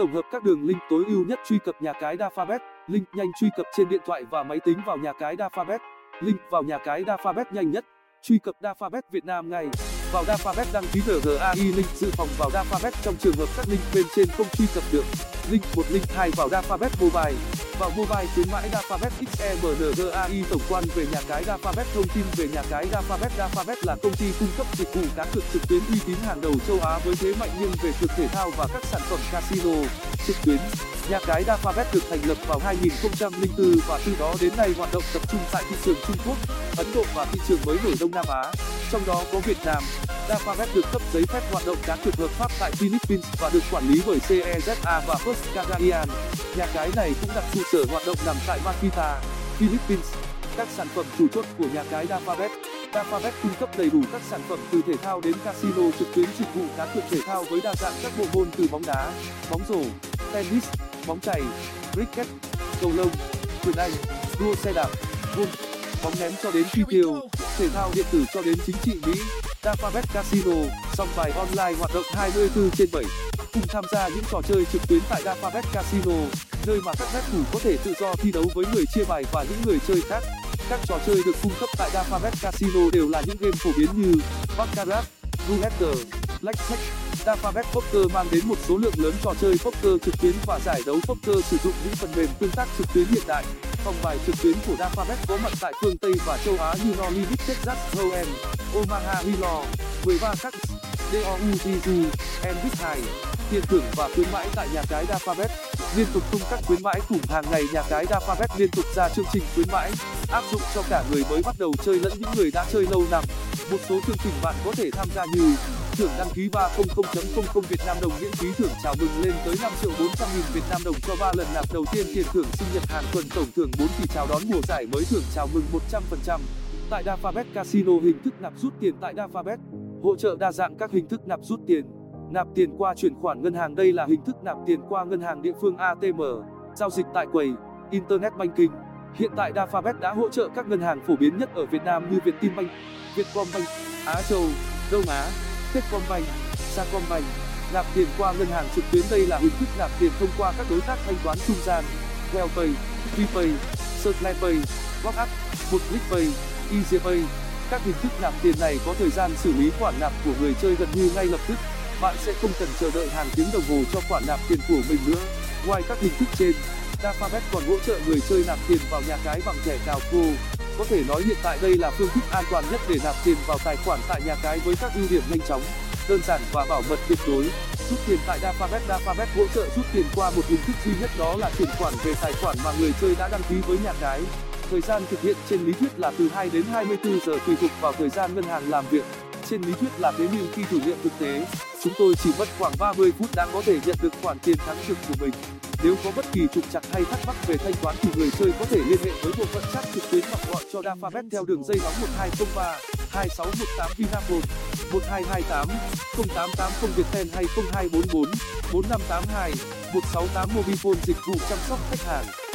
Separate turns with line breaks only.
tổng hợp các đường link tối ưu nhất truy cập nhà cái Dafabet, link nhanh truy cập trên điện thoại và máy tính vào nhà cái Dafabet, link vào nhà cái Dafabet nhanh nhất, truy cập Dafabet Việt Nam ngay. Vào Dafabet đăng ký RGAI link dự phòng vào Dafabet trong trường hợp các link bên trên không truy cập được. Link 1 link 2 vào Dafabet Mobile. Vào mobile khuyến mãi Alphabet XEMNGAI tổng quan về nhà cái Alphabet thông tin về nhà cái Alphabet Alphabet là công ty cung cấp dịch vụ cá cược trực tuyến uy tín hàng đầu châu Á với thế mạnh nghiêng về cược thể thao và các sản phẩm casino trực tuyến. Nhà cái Alphabet được thành lập vào 2004 và từ đó đến nay hoạt động tập trung tại thị trường Trung Quốc, Ấn Độ và thị trường mới nổi Đông Nam Á, trong đó có Việt Nam. Alphabet được cấp giấy phép hoạt động cá cược hợp pháp tại Philippines và được quản lý bởi CEZA và First Cagayan. Nhà cái này cũng đặt trụ sở hoạt động nằm tại Makita, Philippines. Các sản phẩm chủ chốt của nhà cái Alphabet Alphabet cung cấp đầy đủ các sản phẩm từ thể thao đến casino trực tuyến dịch vụ cá cược thể thao với đa dạng các bộ môn từ bóng đá, bóng rổ, tennis, bóng chày, cricket, cầu lông, quyền Anh, đua xe đạp, golf, bóng ném cho đến phi tiêu, thể thao điện tử cho đến chính trị Mỹ. Alphabet Casino, sòng bài online hoạt động 24 trên 7. Cùng tham gia những trò chơi trực tuyến tại Alphabet Casino, nơi mà các bet thủ có thể tự do thi đấu với người chia bài và những người chơi khác. Các trò chơi được cung cấp tại Alphabet Casino đều là những game phổ biến như Baccarat, Roulette, Blackjack. Alphabet Poker mang đến một số lượng lớn trò chơi poker trực tuyến và giải đấu poker sử dụng những phần mềm tương tác trực tuyến hiện đại. Phòng bài trực tuyến của Alphabet có mặt tại phương Tây và châu Á như North Texas Hold'em, Omaha Hilo, 13 các DOUGU, Envis 2. Tiền thưởng và khuyến mãi tại nhà cái Dafabet liên tục tung các khuyến mãi khủng hàng ngày nhà cái Dafabet liên tục ra chương trình khuyến mãi áp dụng cho cả người mới bắt đầu chơi lẫn những người đã chơi lâu năm. Một số chương trình bạn có thể tham gia như thưởng đăng ký 300.00 Việt Nam đồng miễn phí thưởng chào mừng lên tới 5 triệu 400 nghìn Việt Nam đồng cho 3 lần nạp đầu tiên tiền thưởng sinh nhật hàng tuần tổng thưởng 4 kỳ chào đón mùa giải mới thưởng chào mừng 100% tại Dafabet Casino hình thức nạp rút tiền tại Dafabet hỗ trợ đa dạng các hình thức nạp rút tiền. Nạp tiền qua chuyển khoản ngân hàng đây là hình thức nạp tiền qua ngân hàng địa phương ATM giao dịch tại quầy internet banking. Hiện tại Dafabet đã hỗ trợ các ngân hàng phổ biến nhất ở Việt Nam như Vietinbank, Vietcombank, Á Châu, Đông Á, Techcombank, Sacombank. Nạp tiền qua ngân hàng trực tuyến đây là hình thức nạp tiền thông qua các đối tác thanh toán trung gian Wellpay, VPay, Circlepay, WhatsApp, một clickpay, EasyPay các hình thức nạp tiền này có thời gian xử lý khoản nạp của người chơi gần như ngay lập tức. Bạn sẽ không cần chờ đợi hàng tiếng đồng hồ cho khoản nạp tiền của mình nữa. Ngoài các hình thức trên, dafabet còn hỗ trợ người chơi nạp tiền vào nhà cái bằng thẻ cào pro có thể nói hiện tại đây là phương thức an toàn nhất để nạp tiền vào tài khoản tại nhà cái với các ưu điểm nhanh chóng, đơn giản và bảo mật tuyệt đối. Rút tiền tại dafabet dafabet hỗ trợ rút tiền qua một hình thức duy nhất đó là chuyển khoản về tài khoản mà người chơi đã đăng ký với nhà cái thời gian thực hiện trên lý thuyết là từ đến giờ tùy thuộc vào thời gian ngân hàng làm việc. Trên lý thuyết là thế nhưng khi thử nghiệm thực tế, chúng tôi chỉ mất khoảng phút đã có thể nhận được khoản tiền thắng thực của mình. Nếu có bất kỳ trục trặc hay thắc mắc về thanh toán thì người chơi có thể liên hệ với bộ phận chat trực tuyến hoặc gọi cho Dafabet theo đường dây nóng 1203 2618 Vinaphone 1228 0880 Viettel hay 0244 4582 168 Mobifone dịch vụ chăm sóc khách hàng.